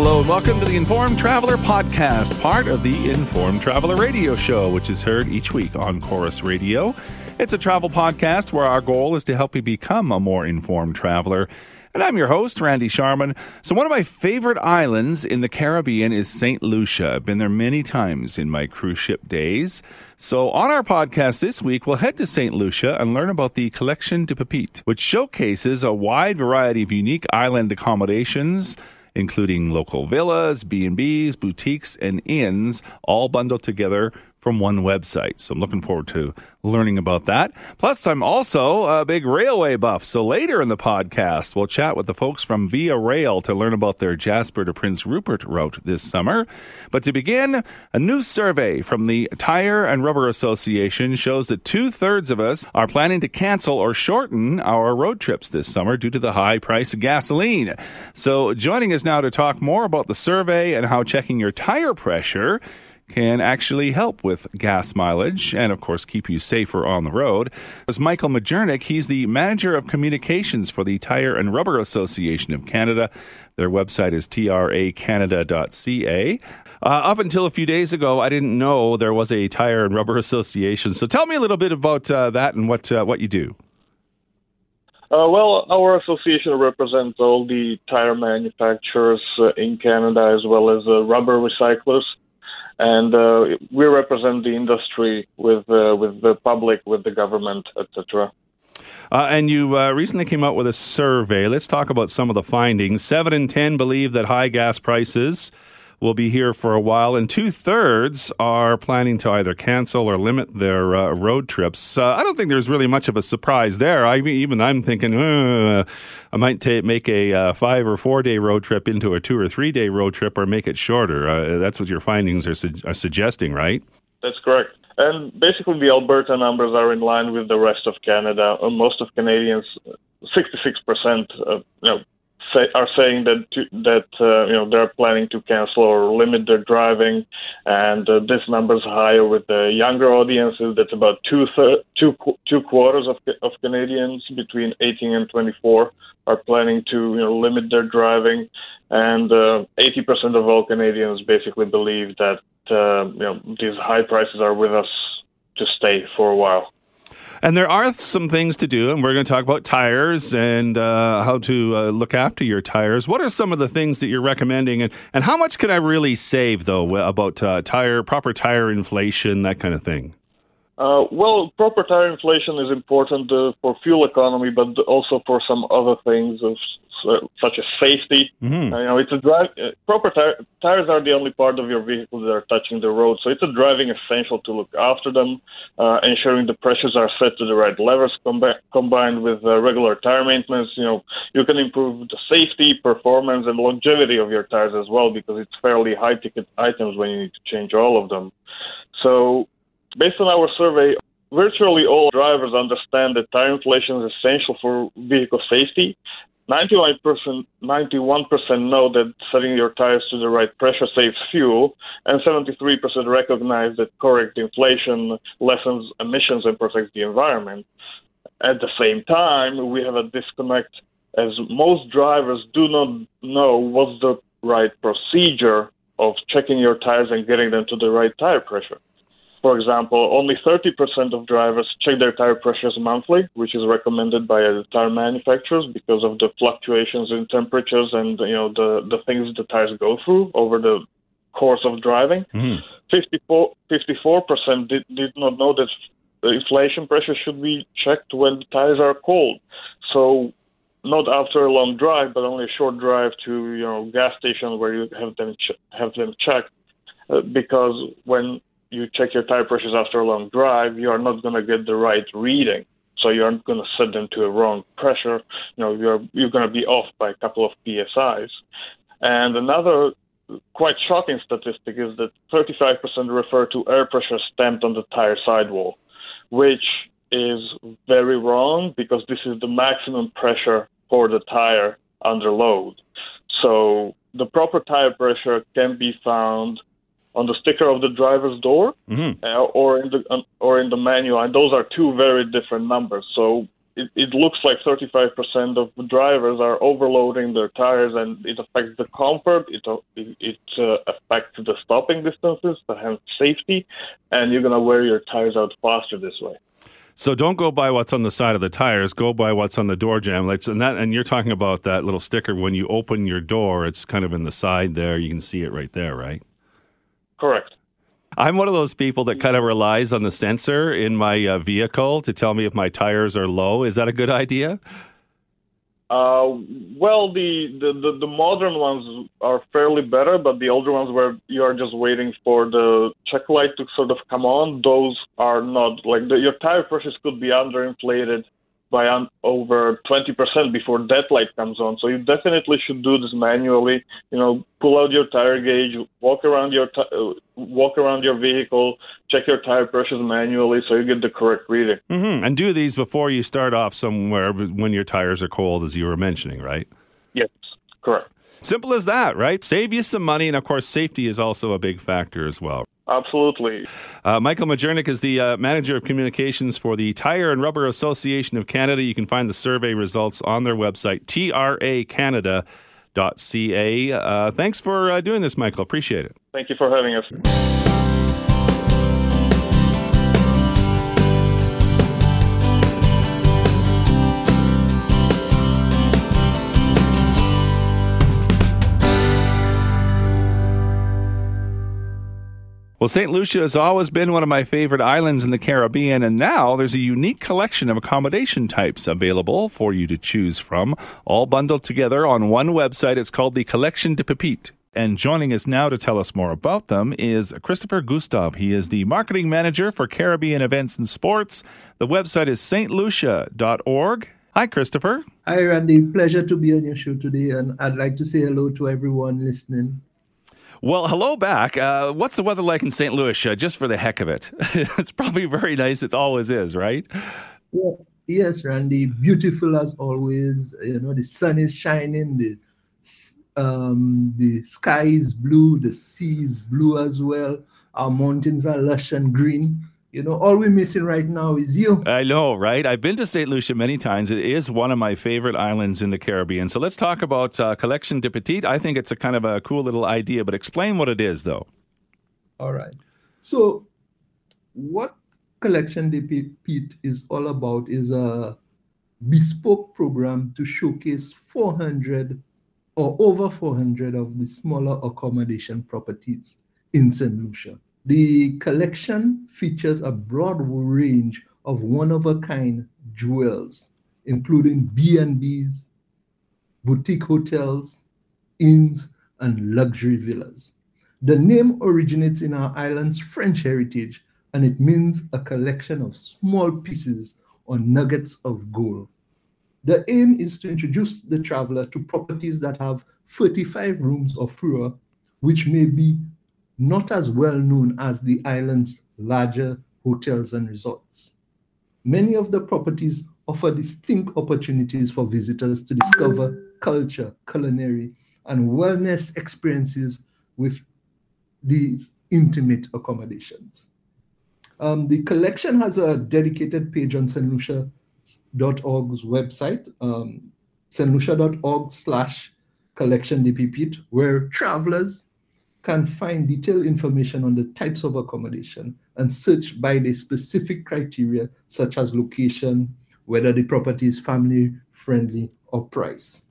hello, and welcome to the Informed Traveler podcast, part of the Informed Traveler radio show, which is heard each week on Corus Radio. It's a travel podcast where our goal is to help you become a more informed traveler. And I'm your host, Randy Sharman. So, one of my favorite islands in the Caribbean is St. Lucia. I've been there many times in my cruise ship days. So, on our podcast this week, we'll head to St. Lucia and learn about the Collection de Pepite, which showcases a wide variety of unique island accommodations including local villas, B&Bs, boutiques, and inns, all bundled together from one website. So I'm looking forward to learning about that. Plus, I'm also a big railway buff. So later in the podcast, we'll chat with the folks from Via Rail to learn about their Jasper to Prince Rupert route this summer. But to begin, a new survey from the Tire and Rubber Association shows that two thirds of us are planning to cancel or shorten our road trips this summer due to the high price of gasoline. So joining us now to talk more about the survey and how checking your tire pressure can actually help with gas mileage and, of course, keep you safer on the road. As Michael Majernik, he's the manager of communications for the Tire and Rubber Association of Canada. Their website is tracanada.ca. Uh, up until a few days ago, I didn't know there was a Tire and Rubber Association. So tell me a little bit about uh, that and what uh, what you do. Uh, well, our association represents all the tire manufacturers uh, in Canada as well as uh, rubber recyclers and uh, we represent the industry with uh, with the public, with the government, etc. Uh, and you uh, recently came out with a survey. Let's talk about some of the findings. Seven in ten believe that high gas prices will be here for a while, and two thirds are planning to either cancel or limit their uh, road trips. Uh, I don't think there's really much of a surprise there. I even I'm thinking uh, I might make a uh, five or four day road trip into a two or three day road trip, or make it shorter. Uh, that's what your findings are, su- are suggesting, right? That's correct. And basically, the Alberta numbers are in line with the rest of Canada. Most of Canadians, 66%, you know, say, are saying that that uh, you know they're planning to cancel or limit their driving, and uh, this number is higher with the younger audiences. That's about two thir- two two quarters of of Canadians between 18 and 24 are planning to you know limit their driving, and uh, 80% of all Canadians basically believe that uh, you know these high prices are with us to stay for a while. And there are some things to do, and we're going to talk about tires and uh, how to uh, look after your tires. What are some of the things that you're recommending, and, and how much can I really save, though, about uh, tire, proper tire inflation, that kind of thing? Uh, well, proper tire inflation is important uh, for fuel economy, but also for some other things such as safety. Mm-hmm. Uh, you know, it's a drive. Uh, proper tire, tires are the only part of your vehicle that are touching the road, so it's a driving essential to look after them, uh, ensuring the pressures are set to the right levels. Combi- combined with uh, regular tire maintenance, you know, you can improve the safety, performance, and longevity of your tires as well because it's fairly high ticket items when you need to change all of them. So, based on our survey, virtually all drivers understand that tire inflation is essential for vehicle safety 91%, 91% know that setting your tires to the right pressure saves fuel, and 73% recognize that correct inflation lessens emissions and protects the environment. At the same time, we have a disconnect as most drivers do not know what's the right procedure of checking your tires and getting them to the right tire pressure. For example, only 30% of drivers check their tire pressures monthly, which is recommended by the tire manufacturers because of the fluctuations in temperatures and you know the the things the tires go through over the course of driving. Mm. 54 percent did, did not know that inflation pressure should be checked when the tires are cold. So not after a long drive, but only a short drive to you know gas station where you have them ch- have them checked. Uh, because when you check your tire pressures after a long drive, you are not going to get the right reading. So you aren't going to set them to a wrong pressure. You know, you're you're going to be off by a couple of psi's. And another quite shocking statistic is that 35% refer to air pressure stamped on the tire sidewall, which is very wrong because this is the maximum pressure for the tire under load. So the proper tire pressure can be found on the sticker of the driver's door mm-hmm. uh, or in the uh, or in the manual, and those are two very different numbers. So it, it looks like 35% of the drivers are overloading their tires, and it affects the comfort. It it uh, affects the stopping distances, the hence safety, and you're gonna wear your tires out faster this way. So don't go by what's on the side of the tires. Go by what's on the door jamb and that. And you're talking about that little sticker when you open your door. It's kind of in the side there. You can see it right there, right? Correct. I'm one of those people that kind of relies on the sensor in my uh, vehicle to tell me if my tires are low. Is that a good idea? Uh, well, the, the, the, the, modern ones are fairly better, but the older ones where you are just waiting for the check light to sort of come on, those are not like the, your tire pressures could be underinflated by un- over 20% before that light comes on. So you definitely should do this manually. You know, pull out your tire gauge, walk around your t- uh, walk around your vehicle, check your tire pressures manually so you get the correct reading. Mm-hmm. And do these before you start off somewhere when your tires are cold, as you were mentioning, right? Yes, correct. Simple as that, right? Save you some money, and of course, safety is also a big factor as well. Absolutely. Uh, Michael Majernik is the uh, manager of communications for the Tire and Rubber Association of Canada. You can find the survey results on their website, tracanada.ca. Uh, thanks for uh, doing this, Michael. Appreciate it. Thank you for having us. Well, St. Lucia has always been one of my favorite islands in the Caribbean, and now there's a unique collection of accommodation types available for you to choose from, all bundled together on one website. It's called the Collection de Pépite. And joining us now to tell us more about them is Christopher Gustav. He is the marketing manager for Caribbean Events and Sports. The website is stlucia.org. Hi, Christopher. Hi, Randy. Pleasure to be on your show today, and I'd like to say hello to everyone listening. Well, hello back. Uh, what's the weather like in St. Lucia, uh, just for the heck of it? it's probably very nice. It always is, right? Yeah. Yes, Randy. Beautiful as always. You know, the sun is shining. The um, the sky is blue. The sea is blue as well. Our mountains are lush and green. You know, all we're missing right now is you. I know, right? I've been to St. Lucia many times. It is one of my favorite islands in the Caribbean. So let's talk about uh, Collection de Petite. I think it's a kind of a cool little idea, but explain what it is, though. All right. So, what Collection de Pépite is all about is a bespoke program to showcase 400 or over 400 of the smaller accommodation properties in St. Lucia. The collection features a broad range of one-of-a-kind jewels, including B&Bs, boutique hotels, inns, and luxury villas. The name originates in our island's French heritage, and it means a collection of small pieces or nuggets of gold. The aim is to introduce the traveler to properties that have 35 rooms or fewer, which may be not as well known as the island's larger hotels and resorts. Many of the properties offer distinct opportunities for visitors to discover culture, culinary, and wellness experiences with these intimate accommodations. Um, the collection has a dedicated page on stlucia.org's website, um, stlucia.org slash collection where travelers can find detailed information on the types of accommodation and search by the specific criteria such as location, whether the property is family friendly or price.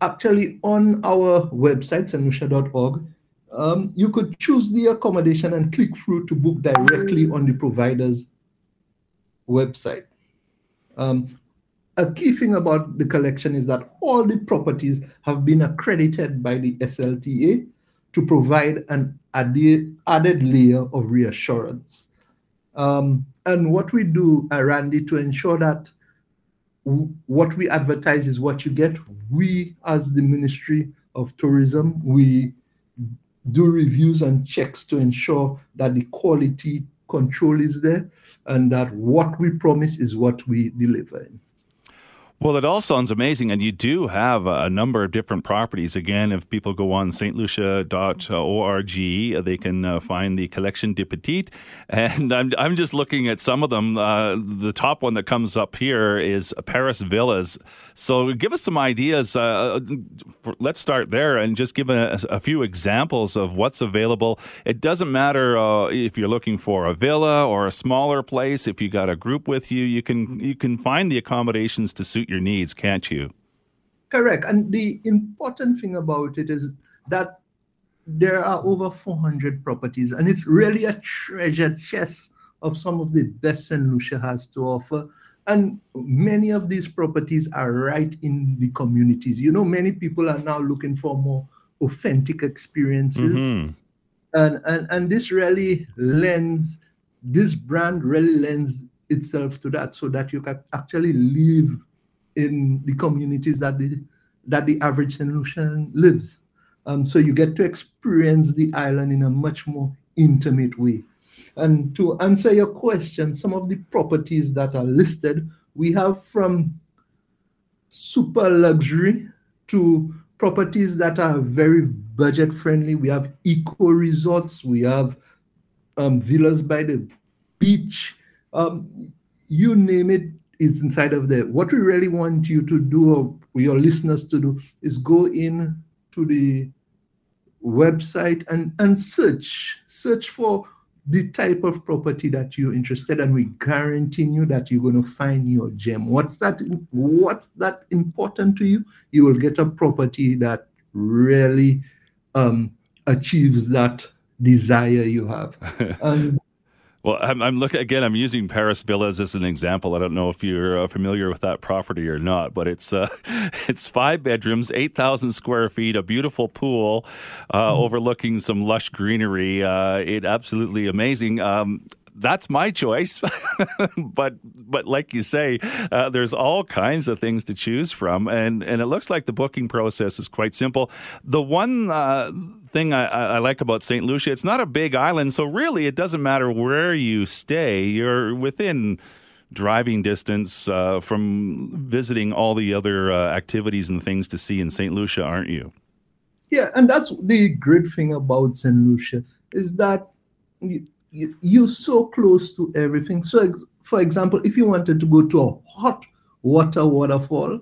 Actually, on our website, stlucia.org, um, you could choose the accommodation and click through to book directly on the provider's website. Um, a key thing about the collection is that all the properties have been accredited by the SLTA to provide an added, added layer of reassurance. Um, and what we do, uh, Randy, to ensure that what we advertise is what you get, we, as the Ministry of Tourism, we do reviews and checks to ensure that the quality control is there and that what we promise is what we deliver. Well, it all sounds amazing, and you do have a number of different properties. Again, if people go on stlucia.org, they can uh, find the Collection de Petite, and I'm I'm just looking at some of them. Uh, the top one that comes up here is Paris Villas. So, give us some ideas. Uh, for, let's start there, and just give a, a, few examples of what's available. It doesn't matter uh, if you're looking for a villa or a smaller place. If you got a group with you, you can you can find the accommodations to suit suit your needs, can't you? Correct. And the important thing about it is that there are over 400 properties, and it's really a treasure chest of some of the best St. Lucia has to offer. And many of these properties are right in the communities. You know, many people are now looking for more authentic experiences. Mm-hmm. And, and, and this really lends, this brand really lends itself to that so that you can actually live in the communities that the, that the average St. Lucian lives. Um, so you get to experience the island in a much more intimate way. And to answer your question, some of the properties that are listed, we have from super luxury to properties that are very budget friendly. We have eco resorts, we have um, villas by the beach. Um, you name it, is inside of there. What we really want you to do, or your listeners to do, is go in to the website and, and search. Search for the type of property that you're interested in, and we guarantee you that you're going to find your gem. What's that? What's that important to you? You will get a property that really um, achieves that desire you have. and well, I'm, I'm looking again. I'm using Paris Villas as an example. I don't know if you're uh, familiar with that property or not, but it's uh, it's five bedrooms, eight thousand square feet, a beautiful pool uh, mm. overlooking some lush greenery. Uh, it absolutely amazing. Um, that's my choice. but but like you say, uh, there's all kinds of things to choose from, and and it looks like the booking process is quite simple. The one uh, thing I, I, like about St. Lucia, it's not a big island, so really it doesn't matter where you stay. You're within driving distance uh, from visiting all the other uh, activities and things to see in St. Lucia, aren't you? Yeah, and that's the great thing about St. Lucia is that you, you, are so close to everything. So, for example, if you wanted to go to a hot water waterfall,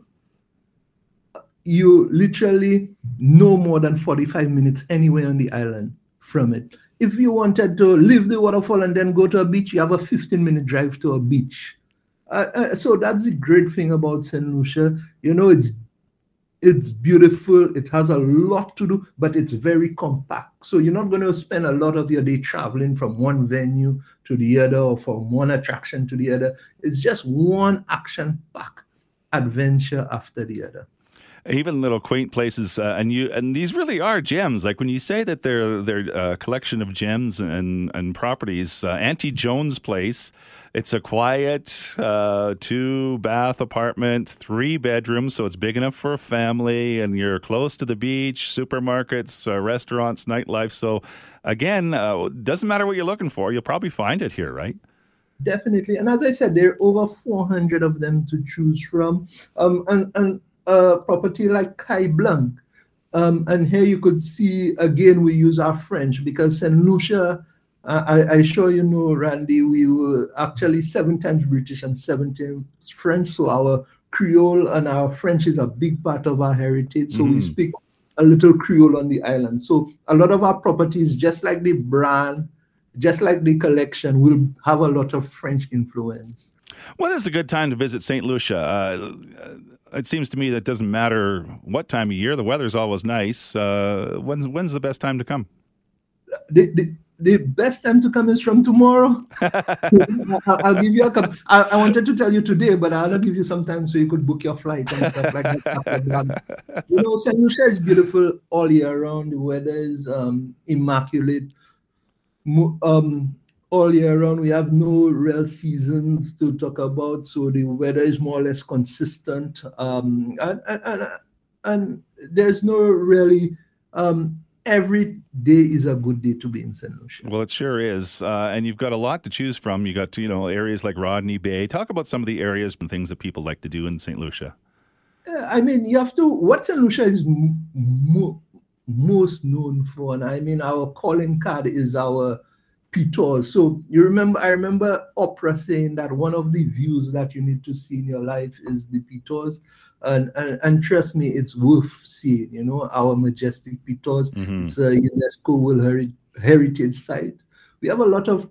you literally no more than 45 minutes anywhere on the island from it. If you wanted to leave the waterfall and then go to a beach, you have a 15 minute drive to a beach. Uh, uh, so that's the great thing about St. Lucia. You know, it's it's beautiful. It has a lot to do, but it's very compact. So you're not going to spend a lot of your day traveling from one venue to the other or from one attraction to the other. It's just one action packed adventure after the other even little quaint places, uh, and you and these really are gems. Like when you say that they're they're a collection of gems and and properties. Uh, Auntie Jones Place, it's a quiet uh, two bath apartment, three bedrooms, so it's big enough for a family, and you're close to the beach, supermarkets, uh, restaurants, nightlife. So again, uh, doesn't matter what you're looking for, you'll probably find it here, right? Definitely, and as I said, there are over 400 of them to choose from, um, and and a property like Kai Blanc. Um, and here you could see, again, we use our French because St. Lucia, uh, I, I sure you know, Randy, we were actually seven times British and seven times French. So our Creole and our French is a big part of our heritage. So mm. we speak a little Creole on the island. So a lot of our properties, just like the brand, just like the collection, will have a lot of French influence. When is a good time to visit St. Lucia? Uh, it seems to me that doesn't matter what time of year. The weather's always nice. Uh, when's when's the best time to come? The, the, the best time to come is from tomorrow. I'll, I'll, give you a. I, I wanted to tell you today, but I'll give you some time so you could book your flight and stuff like that. you know, San Lucia is beautiful all year round. The weather is um, immaculate. Um, all year round. We have no real seasons to talk about, so the weather is more or less consistent. Um, and, and, and, and, there's no really um, every day is a good day to be in St. Lucia. Well, it sure is, uh, and you've got a lot to choose from. You got to, you know areas like Rodney Bay. Talk about some of the areas and things that people like to do in St. Lucia. I mean, you have to. What St. Lucia is most known for, and I mean, our calling card is our pitons. So you remember, I remember Oprah saying that one of the views that you need to see in your life is the pitons. And, and, and trust me, it's worth seeing. You know, our majestic pitons. Mm-hmm. It's a UNESCO World Heritage Site. We have a lot of,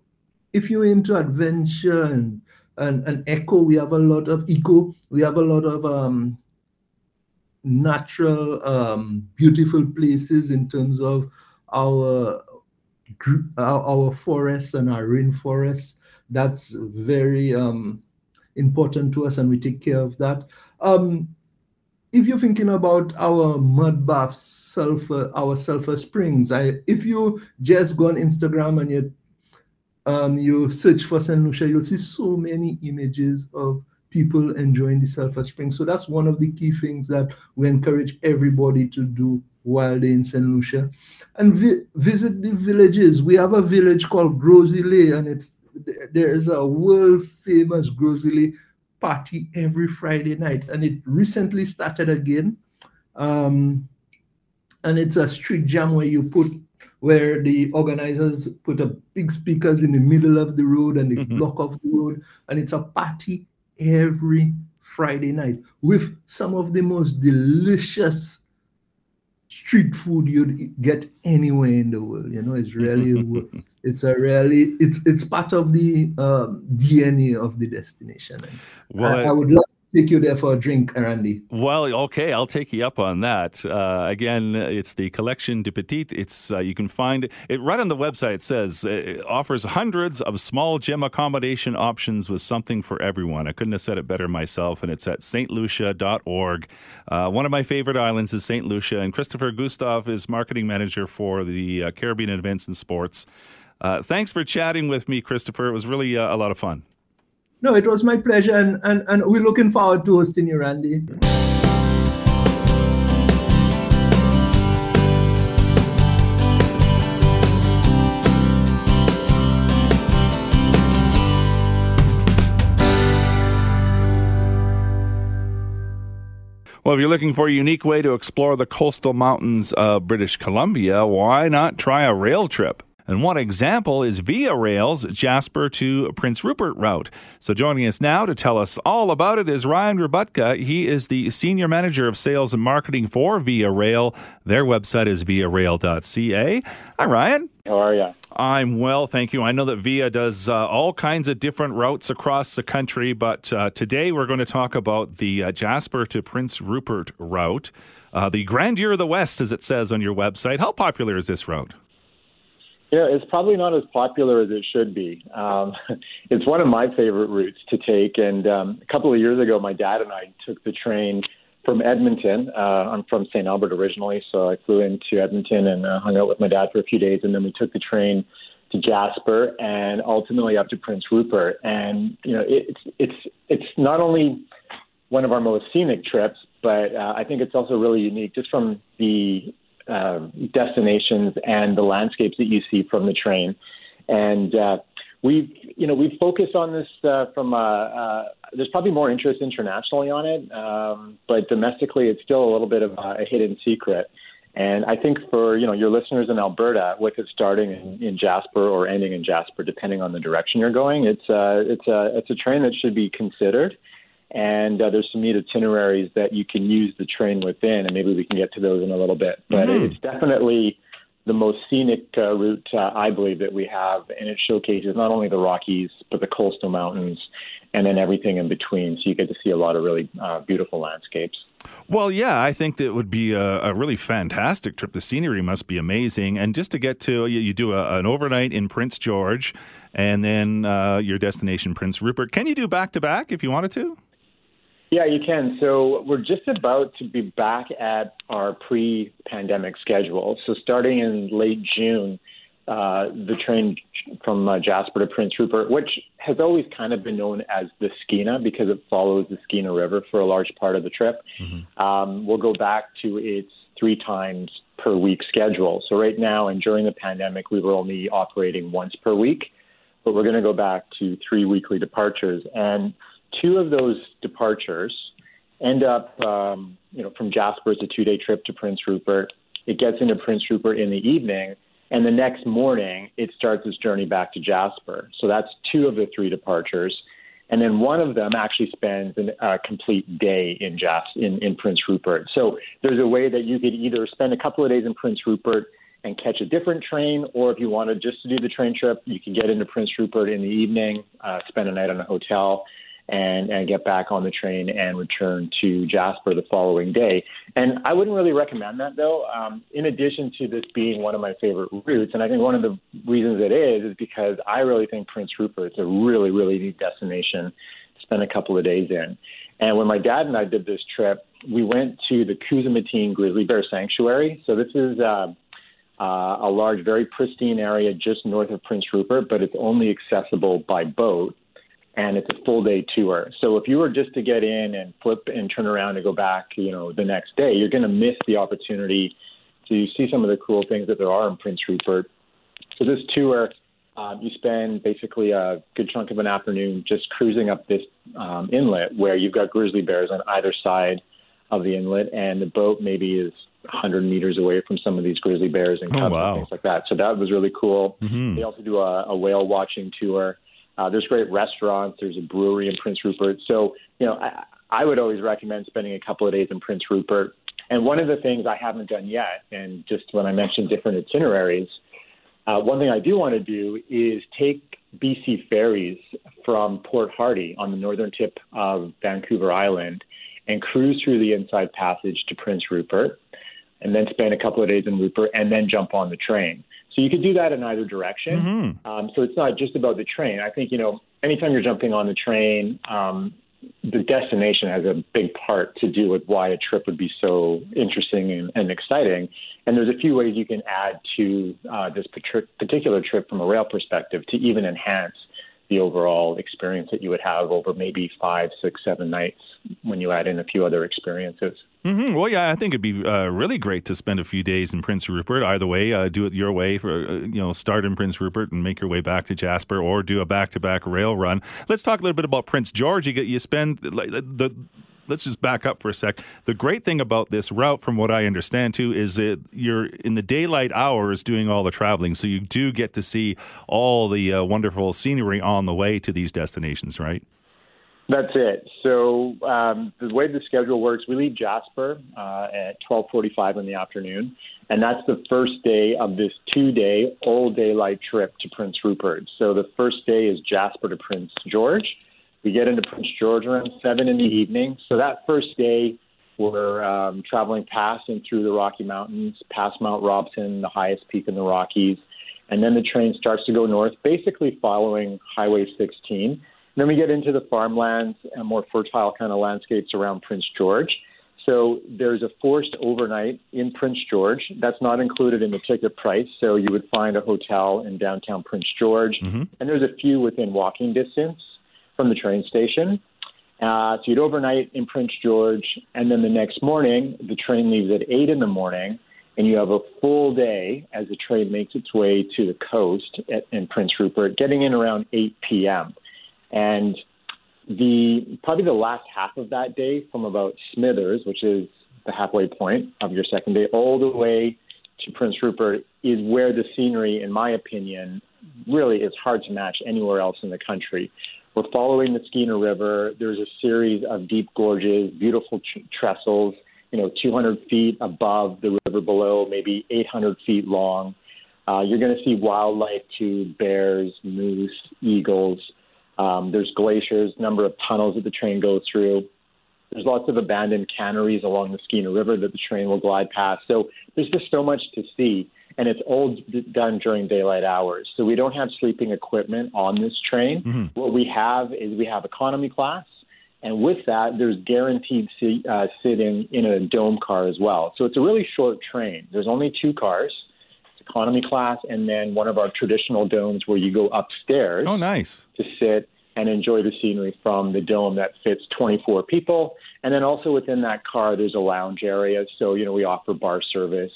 if you're into adventure and, and, and eco, we have a lot of eco. We have a lot of um, natural, um, beautiful places in terms of our our, forests and our rainforests. That's very um, important to us, and we take care of that. Um, if you're thinking about our mud baths, sulfur, our sulfur springs, I, if you just go on Instagram and you um, you search for St. Lucia, you'll see so many images of people enjoying the sulfur springs. So that's one of the key things that we encourage everybody to do while they're in St. Lucia. And vi- visit the villages. We have a village called Gros Islet, and it's there's a world famous Gros Islet party every Friday night, and it recently started again. Um, and it's a street jam where you put where the organizers put a big speakers in the middle of the road and they mm-hmm. block off the road, and it's a party every Friday night with some of the most delicious street food you'd get anywhere in the world. You know, it's really, it's a really, it's it's part of the um, DNA of the destination. well, I, I would love take you there for a drink, Randy. Well, okay, I'll take you up on that. Uh, again, it's the Collection de Petit. It's uh, you can find it right on the website. It says it offers hundreds of small gym accommodation options with something for everyone. I couldn't have said it better myself, and it's at stlucia.org. Uh, one of my favorite islands is St. Lucia, and Christopher Gustav is marketing manager for the uh, Caribbean Events and Sports. Uh, thanks for chatting with me, Christopher. It was really uh, a lot of fun. No, it was my pleasure, and, and, and we're looking forward to hosting you, Randy. Well, if you're looking for a unique way to explore the coastal mountains of British Columbia, why not try a rail trip? And one example is Via Rail's Jasper to Prince Rupert route. So joining us now to tell us all about it is Ryan Rabutka. He is the Senior Manager of Sales and Marketing for Via Rail. Their website is viarail.ca. Hi, Ryan. How are you? I'm well, thank you. I know that Via does uh, all kinds of different routes across the country, but uh, today we're going to talk about the uh, Jasper to Prince Rupert route. Uh, the Grandeur of the West, as it says on your website. How popular is this route? Yeah, it's probably not as popular as it should be. Um, it's one of my favorite routes to take. And um, a couple of years ago, my dad and I took the train from Edmonton. Uh, I'm from St. Albert originally, so I flew into Edmonton and uh, hung out with my dad for a few days, and then we took the train to Jasper and ultimately up to Prince Rupert. And you know, it's it's it's not only one of our most scenic trips, but uh, I think it's also really unique just from the uh, destinations and the landscapes that you see from the train. And uh, we've, you know, we've focused on this uh, from. Uh, uh, there's probably more interest internationally on it, um, but domestically, it's still a little bit of a hidden secret. And I think for you know your listeners in Alberta, with it starting in, in Jasper or ending in Jasper, depending on the direction you're going, it's it's it's a train that should be considered and uh, there's some neat itineraries that you can use the train within, and maybe we can get to those in a little bit. But mm-hmm. it's definitely the most scenic uh, route uh, I believe that we have, and it showcases not only the Rockies but the coastal mountains, and then everything in between. So you get to see a lot of really uh, beautiful landscapes. Well, yeah, I think that would be a, a, really fantastic trip. The scenery must be amazing, and just to get to you, you do a, an overnight in Prince George, and then uh, your destination Prince Rupert. Can you do back to back if you wanted to? Yeah, you can. So we're just about to be back at our pre-pandemic schedule. So starting in late June, uh, the train from uh, Jasper to Prince Rupert, which has always kind of been known as the Skeena because it follows the Skeena River for a large part of the trip, mm-hmm. um, will go back to its three times per week schedule. So right now and during the pandemic, we were only operating once per week, but we're going to go back to three weekly departures. And two of those departures end up, um, you know, from Jasper, it's a two day trip to Prince Rupert. It gets into Prince Rupert in the evening, and the next morning it starts its journey back to Jasper. So that's two of the three departures. And then one of them actually spends a uh, complete day in, Jas- in, in Prince Rupert. So there's a way that you could either spend a couple of days in Prince Rupert and catch a different train, or if you wanted just to do the train trip, you can get into Prince Rupert in the evening, uh, spend a night in a hotel, and, and get back on the train and return to Jasper the following day. And I wouldn't really recommend that though. Um, in addition to this being one of my favorite routes, and I think one of the reasons it is is because I really think Prince Rupert is a really, really neat destination to spend a couple of days in. And when my dad and I did this trip, we went to the Khutzeymateen Grizzly Bear Sanctuary. So this is uh, uh, a large, very pristine area just north of Prince Rupert, but it's only accessible by boat and it's a full day tour. So if you were just to get in and flip and turn around and go back, you know, the next day, you're going to miss the opportunity to see some of the cool things that there are in Prince Rupert. So this tour, um, you spend basically a good chunk of an afternoon just cruising up this um, inlet where you've got grizzly bears on either side of the inlet, and the boat maybe is 100 meters away from some of these grizzly bears and oh, wow. and things like that. So that was really cool. Mm-hmm. They also do a, a whale watching tour. Uh, there's great restaurants. There's a brewery in Prince Rupert. So, you know, I, I would always recommend spending a couple of days in Prince Rupert. And one of the things I haven't done yet, and just when I mentioned different itineraries, uh, one thing I do want to do is take BC ferries from Port Hardy on the northern tip of Vancouver Island and cruise through the inside passage to Prince Rupert, and then spend a couple of days in Rupert, and then jump on the train. So you could do that in either direction. Mm-hmm. Um, so it's not just about the train. I think, you know, anytime you're jumping on the train, um, the destination has a big part to do with why a trip would be so interesting and, and exciting. And there's a few ways you can add to uh, this particular trip from a rail perspective to even enhance the overall experience that you would have over maybe five, six, seven nights when you add in a few other experiences. Mm-hmm. Well, yeah, I think it'd be uh, really great to spend a few days in Prince Rupert. Either way, uh, do it your way. For uh, you know, start in Prince Rupert and make your way back to Jasper, or do a back-to-back rail run. Let's talk a little bit about Prince George. You, get, you spend like the let's just back up for a sec. The great thing about this route, from what I understand too, is that you're in the daylight hours doing all the traveling, so you do get to see all the uh, wonderful scenery on the way to these destinations, right? That's it. So um, the way the schedule works, we leave Jasper uh, at 12:45 in the afternoon, and that's the first day of this two-day all daylight trip to Prince Rupert. So the first day is Jasper to Prince George, we get into Prince George around seven in the evening. So that first day, we're um, traveling past and through the Rocky Mountains, past Mount Robson, the highest peak in the Rockies, and then the train starts to go north, basically following Highway 16. And then we get into the farmlands and more fertile kind of landscapes around Prince George. So there's a forced overnight in Prince George. That's not included in the ticket price. So you would find a hotel in downtown Prince George, mm-hmm. and there's a few within walking distance from the train station. Uh, so you'd overnight in Prince George, and then the next morning, the train leaves at 8 in the morning, and you have a full day as the train makes its way to the coast at, in Prince Rupert, getting in around 8 p.m. And the probably the last half of that day from about Smithers, which is the halfway point of your second day, all the way to Prince Rupert is where the scenery, in my opinion, really is hard to match anywhere else in the country. We're following the Skeena River. There's a series of deep gorges, beautiful trestles, you know, 200 feet above the river below, maybe 800 feet long. Uh, you're going to see wildlife too, bears, moose, eagles. Um, there's glaciers, number of tunnels that the train goes through. There's lots of abandoned canneries along the Skeena River that the train will glide past. So there's just so much to see and it's all done during daylight hours. So we don't have sleeping equipment on this train. Mm-hmm. What we have is we have economy class, and with that, there's guaranteed seat, uh, sitting in a dome car as well. So it's a really short train. There's only two cars. It's economy class, and then one of our traditional domes where you go upstairs. Oh, nice to sit and enjoy the scenery from the dome that fits 24 people. And then also within that car, there's a lounge area. So, you know, we offer bar service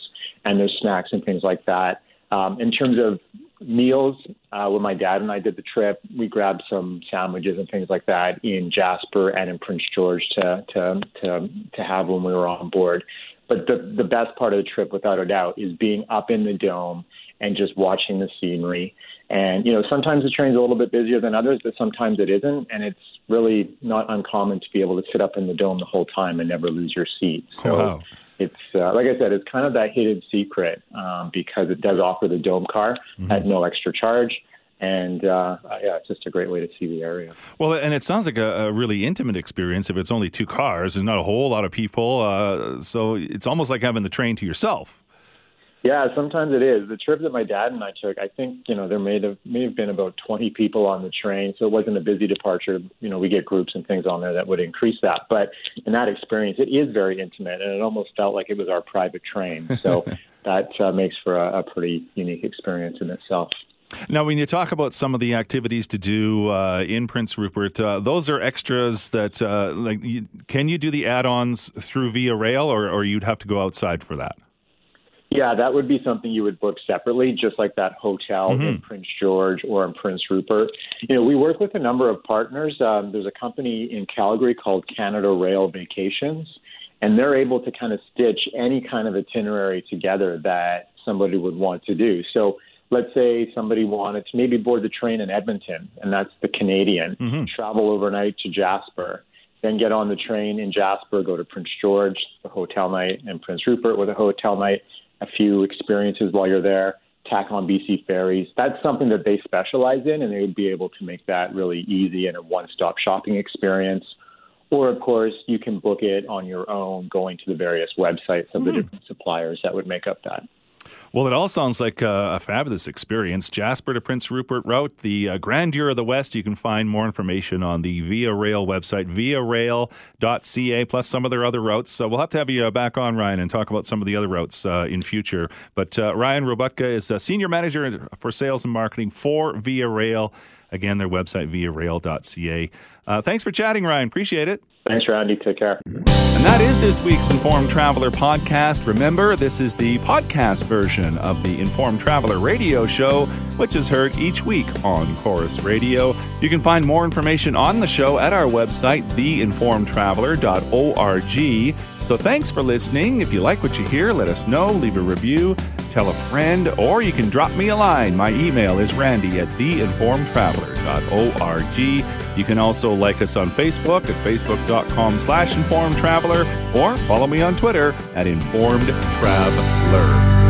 and there's snacks and things like that. Um, in terms of meals, uh, when my dad and I did the trip, we grabbed some sandwiches and things like that in Jasper and in Prince George to to to, to have when we were on board. But the the best part of the trip, without a doubt, is being up in the dome and just watching the scenery. And you know, sometimes the train's a little bit busier than others, but sometimes it isn't, and it's really not uncommon to be able to sit up in the dome the whole time and never lose your seat. So. Wow it's uh, like I said, it's kind of that hidden secret um, because it does offer the dome car mm-hmm. at no extra charge. And uh, yeah, it's just a great way to see the area. Well, and it sounds like a, a really intimate experience if it's only two cars and not a whole lot of people. Uh, so it's almost like having the train to yourself. Yeah, sometimes it is. The trip that my dad and I took, I think you know there may have may have been about 20 people on the train, so it wasn't a busy departure. You know, we get groups and things on there that would increase that, but in that experience, it is very intimate, and it almost felt like it was our private train. So that uh, makes for a, a pretty unique experience in itself. Now, when you talk about some of the activities to do uh, in Prince Rupert, uh, those are extras that, uh, like, you, can you do the add-ons through Via Rail, or, or you'd have to go outside for that? Yeah, that would be something you would book separately, just like that hotel mm-hmm. in Prince George or in Prince Rupert. You know, we work with a number of partners. Um, there's a company in Calgary called Canada Rail Vacations, and they're able to kind of stitch any kind of itinerary together that somebody would want to do. So let's say somebody wanted to maybe board the train in Edmonton, and that's the Canadian, mm-hmm. travel overnight to Jasper then get on the train in Jasper, go to Prince George, the hotel night, and Prince Rupert with a hotel night, a few experiences while you're there, tack on BC ferries. That's something that they specialize in, and they would be able to make that really easy and a one stop shopping experience. Or, of course, you can book it on your own going to the various websites of mm. the different suppliers that would make up that. Well, it all sounds like a, fabulous experience. Jasper to Prince Rupert route, the uh, Grandeur of the West. You can find more information on the Via Rail website, viarail.ca, plus some of their other routes. So we'll have to have you uh, back on, Ryan, and talk about some of the other routes uh, in future. But uh, Ryan Robutka is Senior Manager for Sales and Marketing for Via Rail. Again, their website, viarail.ca. Uh, thanks for chatting, Ryan. Appreciate it. Thanks, Randy. Take care. And that is this week's Informed Traveler podcast. Remember, this is the podcast version of the Informed Traveler radio show, which is heard each week on Corus Radio. You can find more information on the show at our website, theinformedtraveler.org. So thanks for listening. If you like what you hear, let us know, leave a review, tell a friend, or you can drop me a line. My email is randy at theinformedtraveler.org. You can also like us on Facebook at facebook.com slash informed traveler or follow me on Twitter at informed traveler.